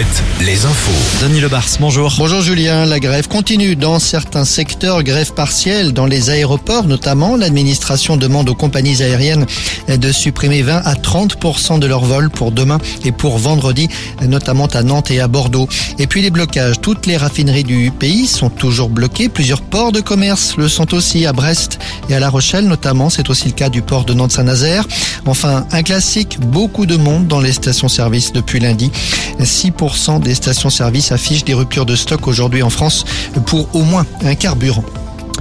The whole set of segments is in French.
7, les infos. Denis Lebars, bonjour. Bonjour Julien, la grève continue dans certains secteurs, grève partielle dans les aéroports notamment. L'administration demande aux compagnies aériennes de supprimer 20 à 30% de leurs vols pour demain et pour vendredi, notamment à Nantes et à Bordeaux. Et puis les blocages, toutes les raffineries du pays sont toujours bloquées. Plusieurs ports de commerce le sont aussi à Brest et à La Rochelle notamment. C'est aussi le cas du port de Nantes-Saint-Nazaire. Enfin, un classique, beaucoup de monde dans les stations-service depuis lundi. 6% des stations-service affichent des ruptures de stock aujourd'hui en France pour au moins un carburant.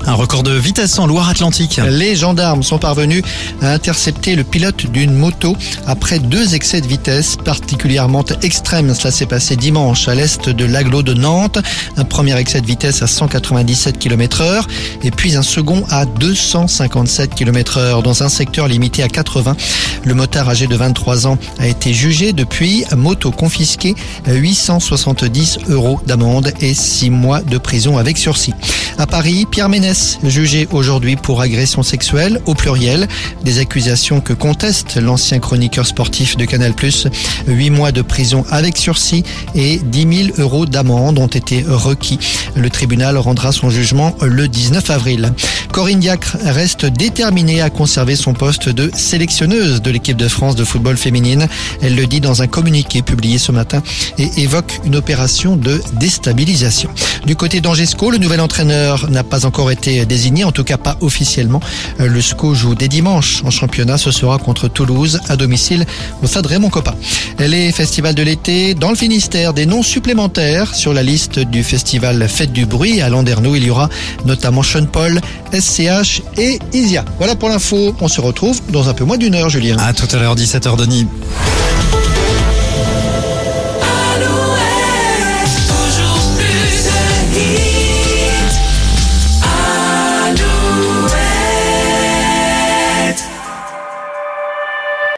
Un record de vitesse en Loire-Atlantique. Les gendarmes sont parvenus à intercepter le pilote d'une moto après deux excès de vitesse particulièrement extrêmes. Cela s'est passé dimanche à l'est de l'aglo de Nantes. Un premier excès de vitesse à 197 km heure et puis un second à 257 km heure dans un secteur limité à 80. Le motard âgé de 23 ans a été jugé depuis moto confisquée 870 euros d'amende et 6 mois de prison avec sursis. À Paris, Pierre Ménès, jugé aujourd'hui pour agression sexuelle au pluriel, des accusations que conteste l'ancien chroniqueur sportif de Canal+. Huit mois de prison avec sursis et 10 000 euros d'amende ont été requis. Le tribunal rendra son jugement le 19 avril. Corinne Diacre reste déterminée à conserver son poste de sélectionneuse de l'équipe de France de football féminine. Elle le dit dans un communiqué publié ce matin et évoque une opération de déstabilisation. Du côté d'Angesco, le nouvel entraîneur n'a pas encore été désigné, en tout cas pas officiellement. Le SCO joue dès dimanche en championnat. Ce sera contre Toulouse à domicile au stade Raymond Coppa. Les festivals de l'été dans le Finistère, des noms supplémentaires sur la liste du festival Fête du Bruit à Landerneau. Il y aura notamment Sean Paul, SCH et Isia. Voilà pour l'info. On se retrouve dans un peu moins d'une heure, Julien. À tout à l'heure, 17h, Denis.